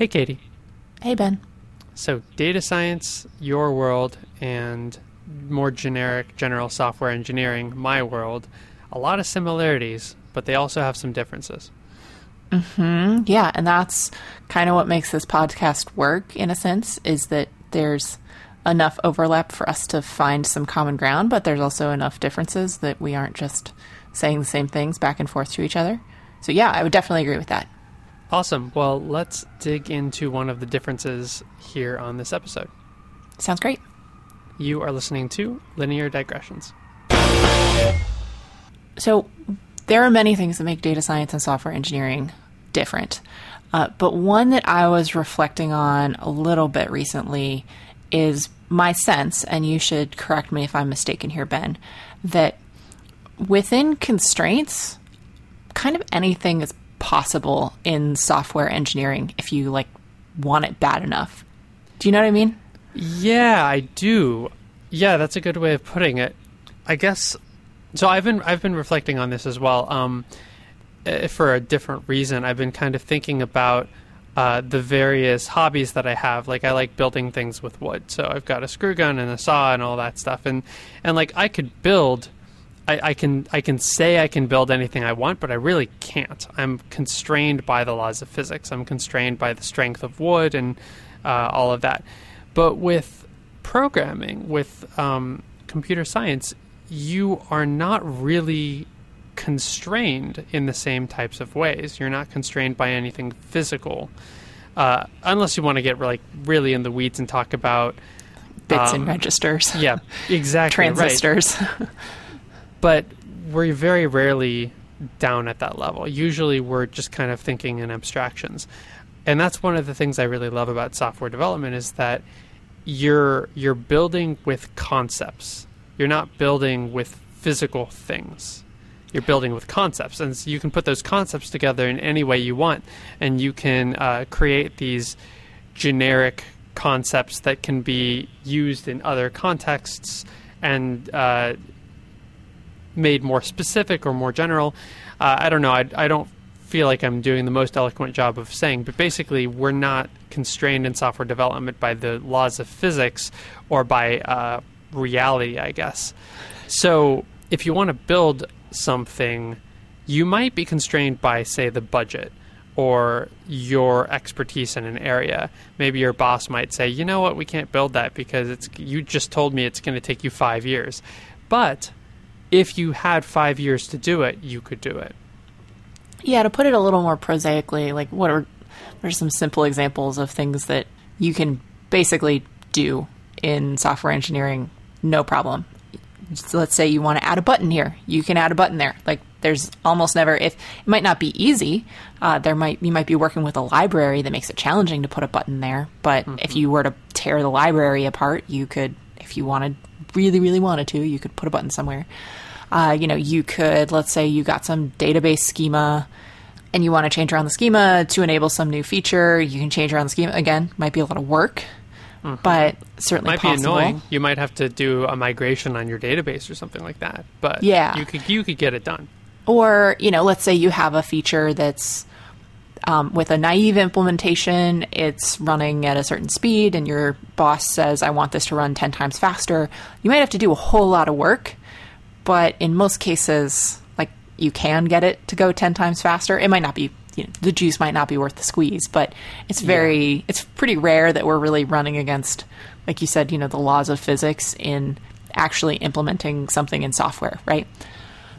Hey, Katie. Hey, Ben. So, data science, your world, and more generic general software engineering, my world, a lot of similarities, but they also have some differences. Mm, yeah, and that's kind of what makes this podcast work in a sense is that there's enough overlap for us to find some common ground, but there's also enough differences that we aren't just saying the same things back and forth to each other. So, yeah, I would definitely agree with that. Awesome. Well, let's dig into one of the differences here on this episode. Sounds great. You are listening to Linear Digressions. So, there are many things that make data science and software engineering different. Uh, but one that I was reflecting on a little bit recently is my sense, and you should correct me if I'm mistaken here, Ben, that within constraints, kind of anything is possible in software engineering if you like want it bad enough. Do you know what I mean? Yeah, I do. Yeah, that's a good way of putting it. I guess so I've been I've been reflecting on this as well. Um, eh, for a different reason, I've been kind of thinking about uh, the various hobbies that I have. Like I like building things with wood, so I've got a screw gun and a saw and all that stuff. And and like I could build, I, I can I can say I can build anything I want, but I really can't. I'm constrained by the laws of physics. I'm constrained by the strength of wood and uh, all of that. But with programming, with um, computer science, you are not really constrained in the same types of ways. You're not constrained by anything physical, uh, unless you want to get like really in the weeds and talk about bits um, and registers. Yeah, exactly. Transistors. Right. but we're very rarely down at that level. Usually, we're just kind of thinking in abstractions, and that's one of the things I really love about software development is that you're you're building with concepts you're not building with physical things. You're building with concepts, and so you can put those concepts together in any way you want, and you can uh, create these generic concepts that can be used in other contexts and uh, made more specific or more general. Uh, I don't know. I, I don't feel like I'm doing the most eloquent job of saying, but basically, we're not constrained in software development by the laws of physics or by uh, reality, I guess. So if you want to build something, you might be constrained by, say, the budget or your expertise in an area. Maybe your boss might say, "You know what? We can't build that because it's you just told me it's going to take you 5 years." But if you had 5 years to do it, you could do it. Yeah, to put it a little more prosaically, like what are what are some simple examples of things that you can basically do in software engineering no problem. So let's say you want to add a button here, you can add a button there. Like there's almost never if it might not be easy. Uh, there might you might be working with a library that makes it challenging to put a button there. But mm-hmm. if you were to tear the library apart, you could, if you wanted really really wanted to, you could put a button somewhere. Uh, you know, you could let's say you got some database schema and you want to change around the schema to enable some new feature. You can change around the schema again. Might be a lot of work Mm-hmm. But certainly might possible. be annoying. You might have to do a migration on your database or something like that. But yeah, you could you could get it done. Or you know, let's say you have a feature that's um, with a naive implementation, it's running at a certain speed, and your boss says, "I want this to run ten times faster." You might have to do a whole lot of work, but in most cases, like you can get it to go ten times faster. It might not be you know, the juice might not be worth the squeeze, but it's very yeah. it's pretty rare that we're really running against, like you said, you know, the laws of physics in actually implementing something in software, right?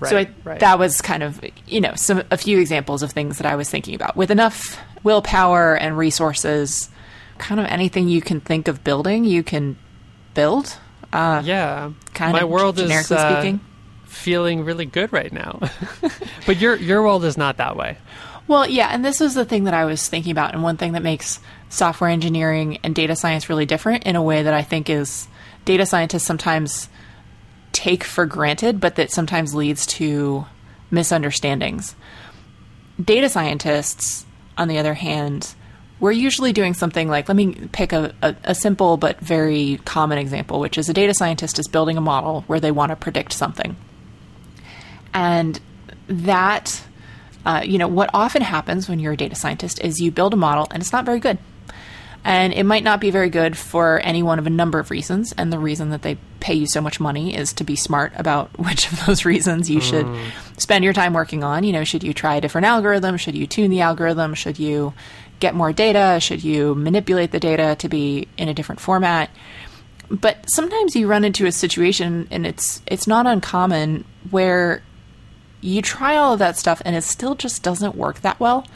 Right, so I, right. that was kind of you know some a few examples of things that I was thinking about with enough willpower and resources, kind of anything you can think of building, you can build. Uh, yeah, kind my of world generically is uh, speaking. feeling really good right now, but your your world is not that way. Well, yeah, and this is the thing that I was thinking about, and one thing that makes software engineering and data science really different in a way that I think is data scientists sometimes take for granted, but that sometimes leads to misunderstandings. Data scientists, on the other hand, we're usually doing something like let me pick a, a, a, simple but very common example, which is a data scientist is building a model where they want to predict something. And that uh, you know, what often happens when you're a data scientist is you build a model and it's not very good. And it might not be very good for any one of a number of reasons. And the reason that they pay you so much money is to be smart about which of those reasons you should hmm. spend your time working on. You know, should you try a different algorithm? Should you tune the algorithm? Should you get more data? Should you manipulate the data to be in a different format? But sometimes you run into a situation, and it's it's not uncommon where you try all of that stuff and it still just doesn't work that well.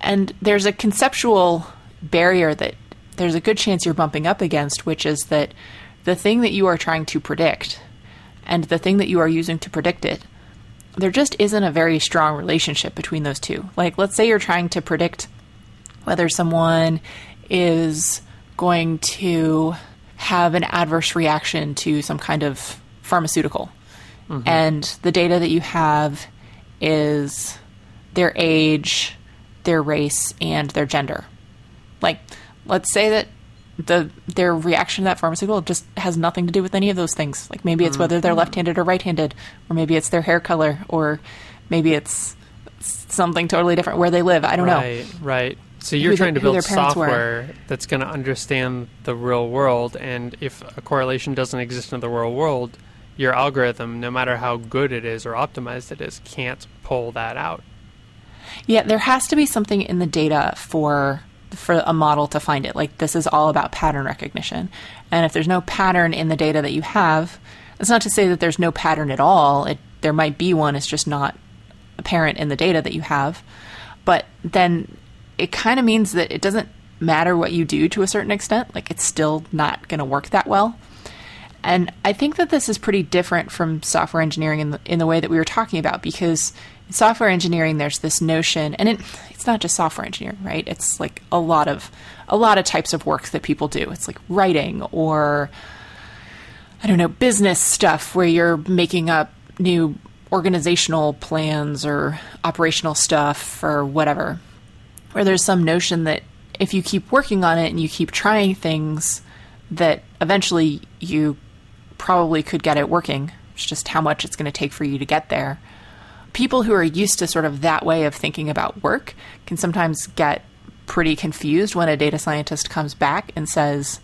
And there's a conceptual barrier that there's a good chance you're bumping up against, which is that the thing that you are trying to predict and the thing that you are using to predict it, there just isn't a very strong relationship between those two. Like, let's say you're trying to predict whether someone is going to have an adverse reaction to some kind of pharmaceutical. Mm-hmm. And the data that you have is their age, their race, and their gender. Like, let's say that the their reaction to that pharmaceutical just has nothing to do with any of those things. Like maybe it's mm-hmm. whether they're left-handed or right-handed, or maybe it's their hair color, or maybe it's something totally different where they live. I don't right, know. Right, right. So you're who trying the, to build software were. that's going to understand the real world, and if a correlation doesn't exist in the real world, your algorithm, no matter how good it is or optimized it is, can't pull that out. Yeah, there has to be something in the data for for a model to find it. Like this is all about pattern recognition. And if there's no pattern in the data that you have, it's not to say that there's no pattern at all. It, there might be one, it's just not apparent in the data that you have. But then it kind of means that it doesn't matter what you do to a certain extent. Like it's still not going to work that well. And I think that this is pretty different from software engineering in the, in the way that we were talking about because in software engineering there's this notion and it, it's not just software engineering, right? It's like a lot of a lot of types of work that people do. It's like writing or I don't know, business stuff where you're making up new organizational plans or operational stuff or whatever. Where there's some notion that if you keep working on it and you keep trying things that eventually you probably could get it working. It's just how much it's going to take for you to get there. People who are used to sort of that way of thinking about work can sometimes get pretty confused when a data scientist comes back and says,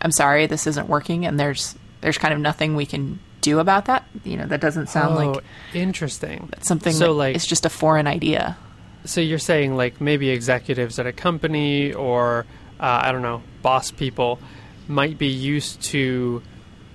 "I'm sorry, this isn't working," and there's there's kind of nothing we can do about that. You know, that doesn't sound oh, like interesting. That's something so that like it's just a foreign idea. So you're saying like maybe executives at a company or uh, I don't know, boss people might be used to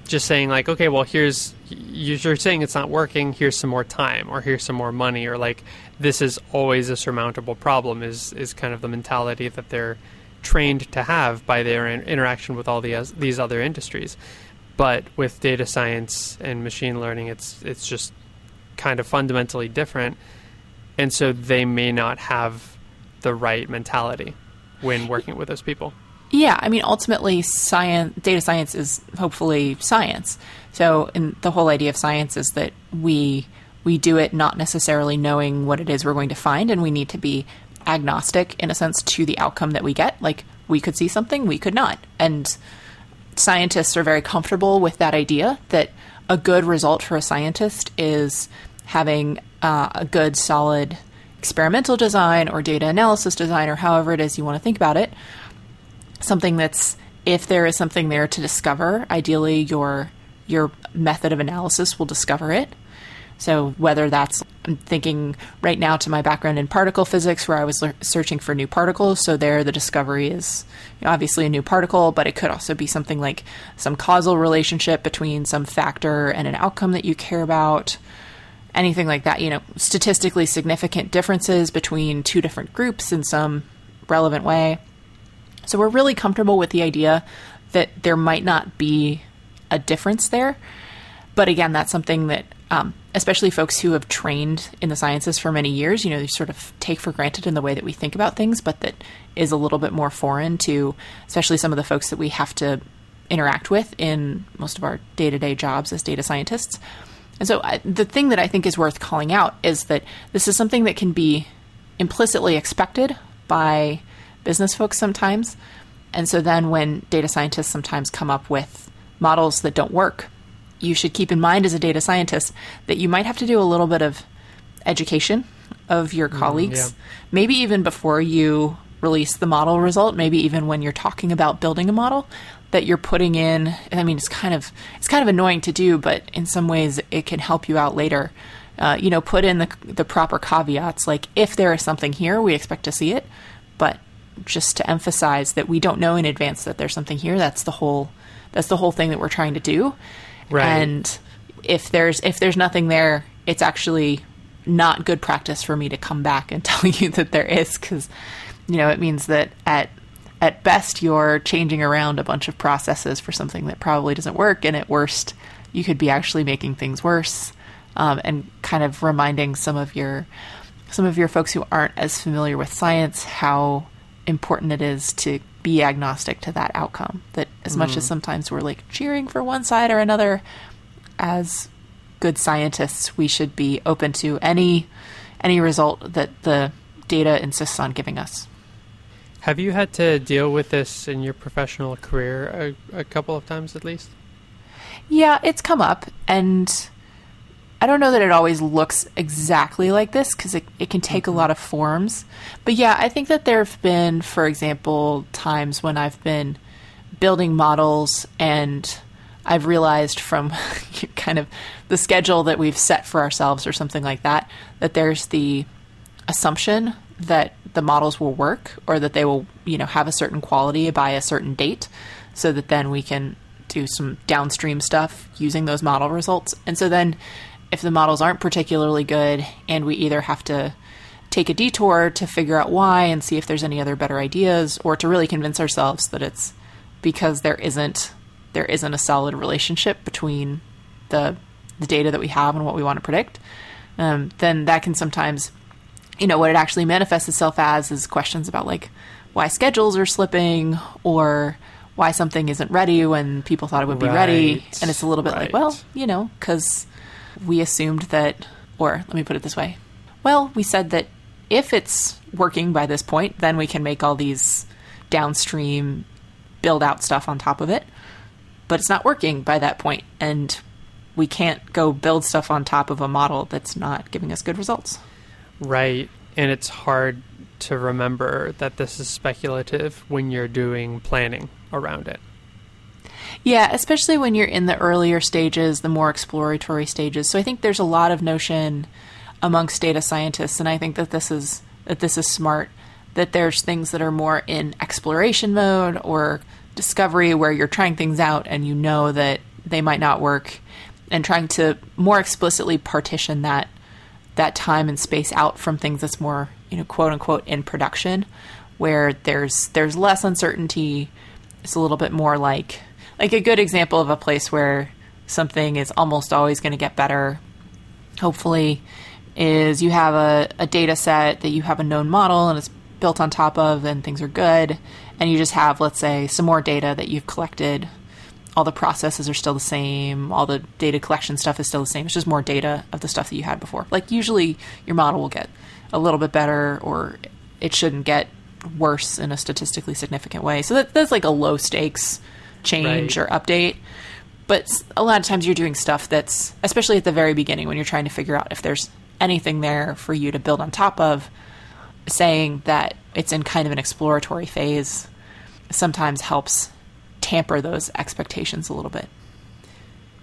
just saying like, okay, well, here's you're saying it's not working. Here's some more time, or here's some more money, or like this is always a surmountable problem. Is is kind of the mentality that they're trained to have by their in- interaction with all the, these other industries. But with data science and machine learning, it's it's just kind of fundamentally different, and so they may not have the right mentality when working with those people. Yeah, I mean, ultimately, science, data science is hopefully science. So, the whole idea of science is that we we do it not necessarily knowing what it is we're going to find, and we need to be agnostic in a sense to the outcome that we get. Like, we could see something, we could not, and scientists are very comfortable with that idea that a good result for a scientist is having uh, a good, solid experimental design or data analysis design, or however it is you want to think about it something that's if there is something there to discover, ideally your your method of analysis will discover it. So whether that's I'm thinking right now to my background in particle physics where I was le- searching for new particles, so there the discovery is obviously a new particle, but it could also be something like some causal relationship between some factor and an outcome that you care about. Anything like that, you know, statistically significant differences between two different groups in some relevant way. So we're really comfortable with the idea that there might not be a difference there. But again, that's something that, um, especially folks who have trained in the sciences for many years, you know, they sort of take for granted in the way that we think about things, but that is a little bit more foreign to, especially some of the folks that we have to interact with in most of our day to day jobs as data scientists. And so I, the thing that I think is worth calling out is that this is something that can be implicitly expected by business folks sometimes. And so then when data scientists sometimes come up with models that don't work, you should keep in mind as a data scientist that you might have to do a little bit of education of your colleagues. yeah. Maybe even before you release the model result, maybe even when you're talking about building a model that you're putting in I mean it's kind of it's kind of annoying to do, but in some ways it can help you out later. Uh, you know, put in the the proper caveats like if there is something here, we expect to see it, but just to emphasize that we don't know in advance that there's something here. That's the whole that's the whole thing that we're trying to do. Right. And if there's if there's nothing there, it's actually not good practice for me to come back and tell you that there is because you know it means that at at best you're changing around a bunch of processes for something that probably doesn't work, and at worst you could be actually making things worse um, and kind of reminding some of your some of your folks who aren't as familiar with science how important it is to be agnostic to that outcome. That as much as mm. sometimes we're like cheering for one side or another, as good scientists, we should be open to any any result that the data insists on giving us. Have you had to deal with this in your professional career a, a couple of times at least? Yeah, it's come up, and I don't know that it always looks exactly like this because it, it can take a mm-hmm. lot of forms. But yeah, I think that there have been, for example, times when I've been building models and I've realized from kind of the schedule that we've set for ourselves or something like that, that there's the assumption that the models will work or that they will, you know, have a certain quality by a certain date so that then we can do some downstream stuff using those model results. And so then if the models aren't particularly good and we either have to take a detour to figure out why and see if there's any other better ideas or to really convince ourselves that it's because there isn't there isn't a solid relationship between the the data that we have and what we want to predict, um, then that can sometimes, you know, what it actually manifests itself as is questions about like why schedules are slipping or why something isn't ready when people thought it would be ready, and it's a little bit like, well, you know, because we assumed that, or let me put it this way, well, we said that if it's working by this point, then we can make all these downstream build out stuff on top of it. But it's not working by that point, and we can't go build stuff on top of a model that's not giving us good results. Right. And it's hard to remember that this is speculative when you're doing planning around it. Yeah, especially when you're in the earlier stages, the more exploratory stages. So I think there's a lot of notion amongst data scientists, and I think that this is that this is smart. That there's things that are more in exploration mode or discovery, where you're trying things out and you know that they might not work, and trying to more explicitly partition that that time and space out from things that's more you know quote unquote in production, where there's there's less uncertainty. It's a little bit more like like a good example of a place where something is almost always going to get better hopefully is you have a, a data set that you have a known model and it's built on top of and things are good and you just have let's say some more data that you've collected. All the processes are still the same all the data collection stuff is still the same it's just more data of the stuff that you had before. Like usually your model will get a little bit better or it shouldn't get worse in a statistically significant way. So that, that's like a low stakes change Right. or update but a lot of times you're doing stuff that's especially at the very beginning when you're trying to figure out if there's anything there for you to build on top of saying that it's in kind of an exploratory phase sometimes helps tamper those expectations a little bit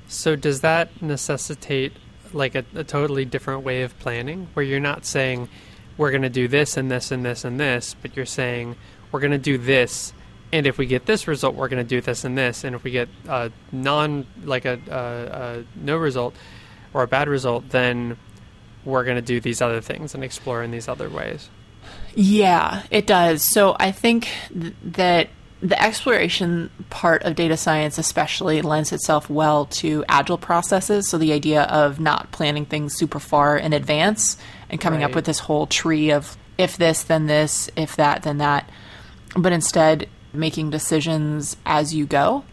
So does that necessitate like a, a totally different way of planning where you're not saying we're going to do this and this and this and this, but you're saying we're going to do this and if we get this result we're going to do this and this and if we get a non like a, a, a no result or a bad result then we're going to do these other things and explore in these other ways. Yeah, it does. So I think th- that the exploration part of data science, especially, lends itself well to agile processes. So the idea of not planning things super far in advance and coming up with this whole tree of if this, then this, if that, then that, but instead making decisions as you go.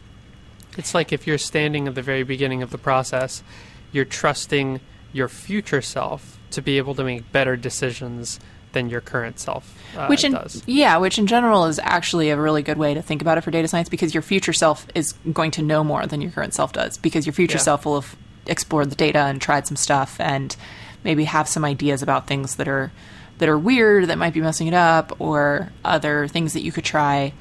It's like if you're standing at the very beginning of the process, you're trusting your future self to be able to make better decisions than your current self uh, which in does. yeah, which in general is actually a really good way to think about it for data science because your future self is going to know more than your current self does because your future Yeah. self will have explored the data and tried some stuff and maybe have some ideas about things that are that are weird that might be messing it up or other things that you could try.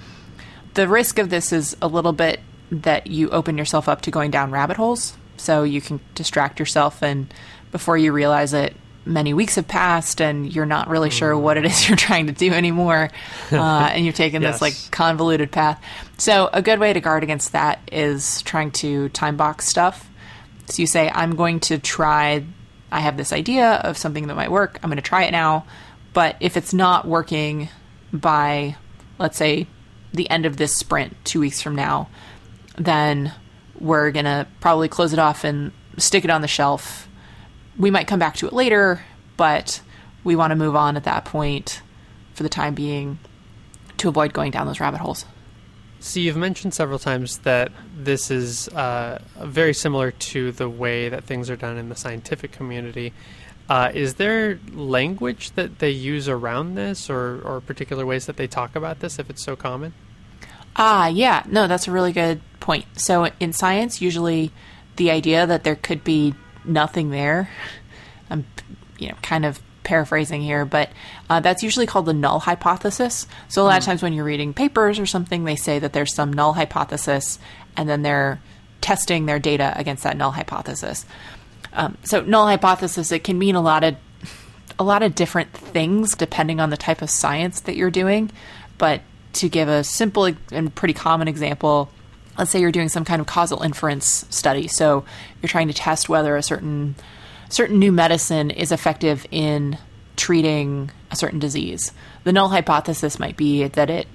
The risk of this is a little bit that you open yourself up to going down rabbit holes. So you can distract yourself, and before you realize it, many weeks have passed, and you're not really sure what it is you're trying to do anymore, uh, and you're taking Yes. this like convoluted path. So a good way to guard against that is trying to time box stuff. So you say, I'm going to try, I have this idea of something that might work. I'm going to try it now. But if it's not working by, let's say, the end of this sprint two weeks from now, then we're going to probably close it off and stick it on the shelf. We might come back to it later, but we want to move on at that point for the time being to avoid going down those rabbit holes. So you've mentioned several times that this is uh, very similar to the way that things are done in the scientific community. Uh, is there language that they use around this, or, or particular ways that they talk about this if it's so common? Ah, yeah. No, that's a really good point. So in science, usually the idea that there could be nothing there, I'm, you know, kind of paraphrasing here, but uh, that's usually called the null hypothesis. So a lot of times when you're reading papers or something, they say that there's some null hypothesis, and then they're testing their data against that null hypothesis. Um, so null hypothesis it can mean a lot of a lot of different things depending on the type of science that you're doing. But to give a simple and pretty common example, let's say you're doing some kind of causal inference study. So you're trying to test whether a certain certain new medicine is effective in treating a certain disease. The null hypothesis might be that it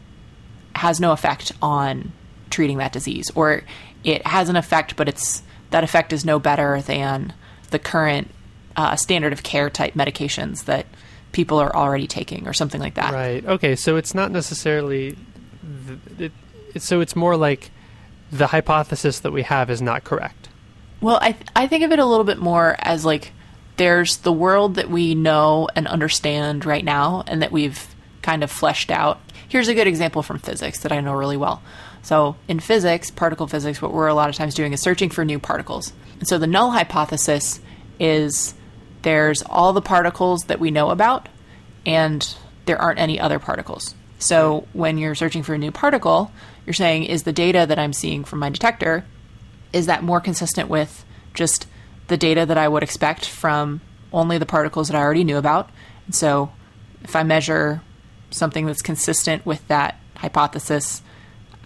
has no effect on treating that disease, or it has an effect, but it's that effect is no better than the current uh, standard of care type medications that people are already taking, or something like that. Right. Okay. So it's not necessarily. Th- it, so it's more like the hypothesis that we have is not correct. Well, I th- I think of it a little bit more as like there's the world that we know and understand right now, and that we've kind of fleshed out. Here's a good example from physics that I know really well. So in physics, particle physics, what we're a lot of times doing is searching for new particles. And so the null hypothesis is there's all the particles that we know about, and there aren't any other particles. So when you're searching for a new particle, you're saying, is the data that I'm seeing from my detector is that more consistent with just the data that I would expect from only the particles that I already knew about? And so if I measure something that's consistent with that hypothesis,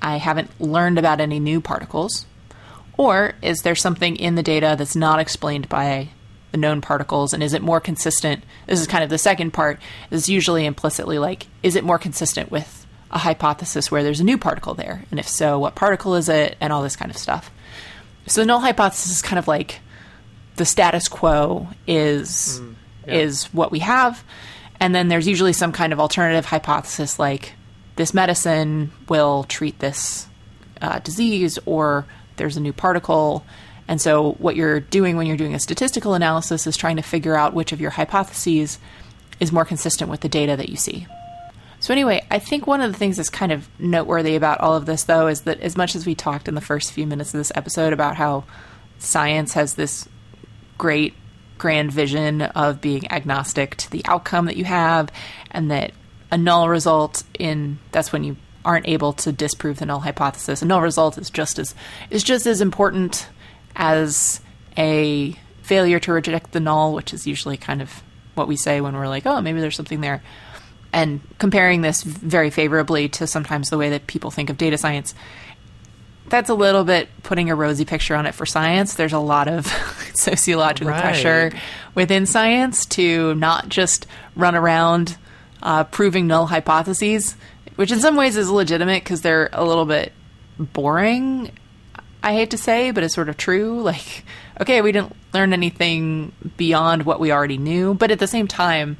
I haven't learned about any new particles. Or is there something in the data that's not explained by the known particles? And is it more consistent? This is kind of the second part, is usually implicitly like, is it more consistent with a hypothesis where there's a new particle there? And if so, what particle is it? And all this kind of stuff. So the null hypothesis is kind of like the status quo is yeah. is what we have, and then there's usually some kind of alternative hypothesis like this medicine will treat this uh, disease, or there's a new particle. And so, what you're doing when you're doing a statistical analysis is trying to figure out which of your hypotheses is more consistent with the data that you see. So, anyway, I think one of the things that's kind of noteworthy about all of this, though, is that as much as we talked in the first few minutes of this episode about how science has this great grand vision of being agnostic to the outcome that you have, and that a null result in that's when you aren't able to disprove the null hypothesis. A null result is just as is just as important as a failure to reject the null, which is usually kind of what we say when we're like, oh, maybe there's something there. And comparing this very favorably to sometimes the way that people think of data science, that's a little bit putting a rosy picture on it for science. There's a lot of sociological Right. pressure within science to not just run around uh, proving null hypotheses, which in some ways is legitimate because they're a little bit boring. I hate to say, but it's sort of true. Like, okay, we didn't learn anything beyond what we already knew, but at the same time,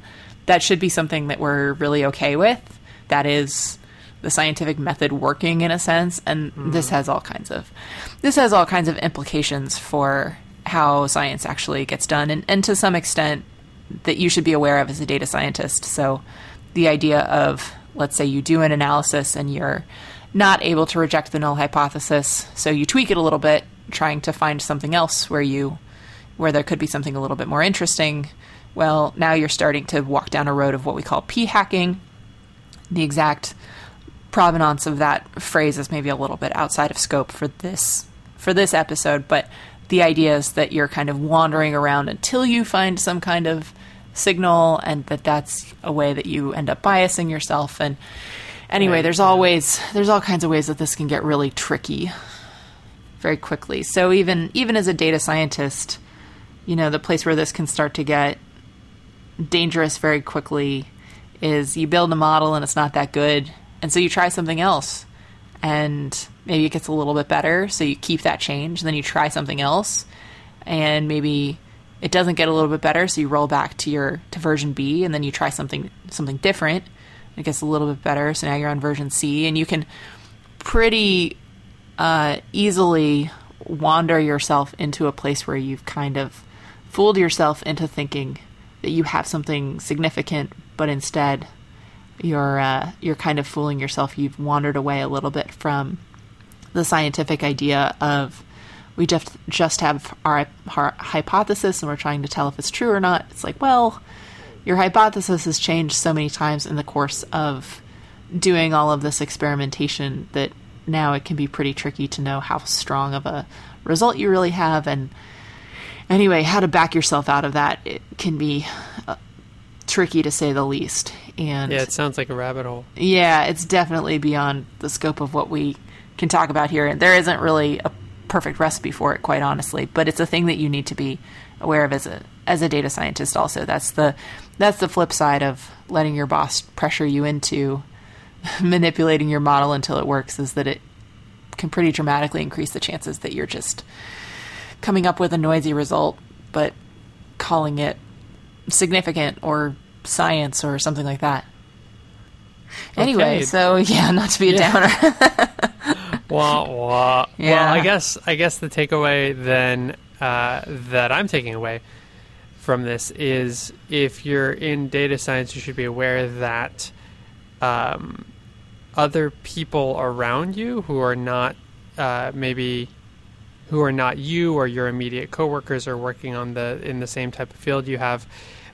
that should be something that we're really okay with. That is the scientific method working in a sense, and this mm. has all kinds of this has all kinds of implications for how science actually gets done, and, and to some extent that you should be aware of as a data scientist. So, the idea of let's say you do an analysis and you're not able to reject the null hypothesis, so you tweak it a little bit, trying to find something else where you where there could be something a little bit more interesting. Well, now you're starting to walk down a road of what we call p hacking. The exact provenance of that phrase is maybe a little bit outside of scope for this for this episode, but the idea is that you're kind of wandering around until you find some kind of signal and that that's a way that you end up biasing yourself. And anyway Right, there's always there's all kinds of ways that this can get really tricky very quickly. So even even as a data scientist you know the place where this can start to get dangerous very quickly is you build a model and it's not that good and so you try something else and maybe it gets a little bit better so you keep that change And then you try something else and maybe it doesn't get a little bit better so you roll back to your to version b and then you try something something different. It gets a little bit better so now you're on version c and you can pretty uh, easily wander yourself into a place where you've kind of fooled yourself into thinking that you have something significant, but instead you're uh, you're kind of fooling yourself. You've wandered away a little bit from the scientific idea of we just just have our, our hypothesis and we're trying to tell if it's true or not. It's like, well, your hypothesis has changed so many times in the course of doing all of this experimentation that now it can be pretty tricky to know how strong of a result you really have and anyway how to back yourself out of that it can be uh, tricky to say the least and Yeah, it sounds like a rabbit hole. yeah, it's definitely beyond the scope of what we can talk about here. And there isn't really a perfect recipe for it, quite honestly. But it's a thing that you need to be aware of as a as a data scientist. Also, that's the that's the flip side of letting your boss pressure you into manipulating your model until it works. Is that it can pretty dramatically increase the chances that you're just coming up with a noisy result, but calling it significant or science or something like that. Anyway, Okay. so yeah, not to be a downer. Wah, wah. Yeah. Well, I guess I guess the takeaway then uh, that I'm taking away from this is if you're in data science, you should be aware that um, other people around you who are not uh, maybe who are not you or your immediate coworkers or working on the in the same type of field you have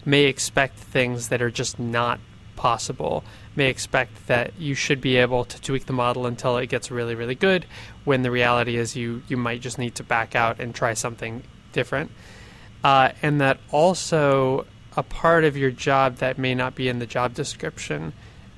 may expect things that are just not possible may expect that you should be able to tweak the model until it gets really really good when the reality is you you might just need to back out and try something different. Uh, and that also a part of your job that may not be in the job description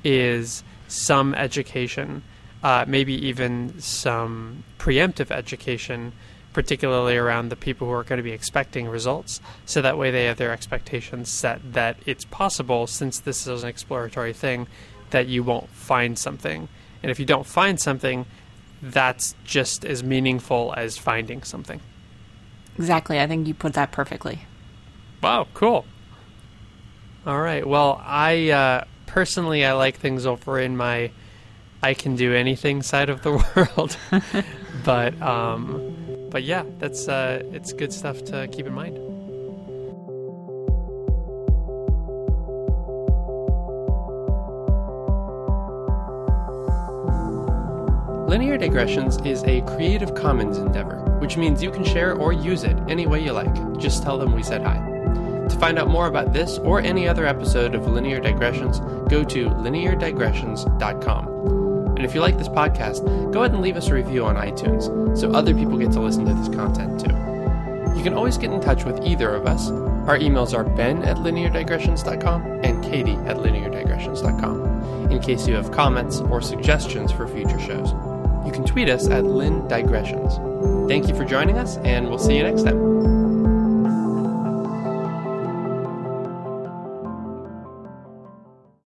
is some education, uh, maybe even some preemptive education, particularly around the people who are going to be expecting results. So that way they have their expectations set that it's possible, since this is an exploratory thing, that you won't find something. And if you don't find something, that's just as meaningful as finding something. exactly. I think you put that perfectly. Wow, cool. All right. Well, I uh, personally I like things over in my I can do anything side of the world, but um, but yeah, that's uh, it's good stuff to keep in mind. Linear Digressions is a Creative Commons endeavor, which means you can share or use it any way you like. Just tell them we said hi. To find out more about this or any other episode of Linear Digressions, go to lineardigressions.com. And if you like this podcast, go ahead and leave us a review on iTunes so other people get to listen to this content too. You can always get in touch with either of us. Our emails are ben at lineardigressions.com and katie at lineardigressions.com in case you have comments or suggestions for future shows. You can tweet us at lindigressions. Thank you for joining us, and we'll see you next time.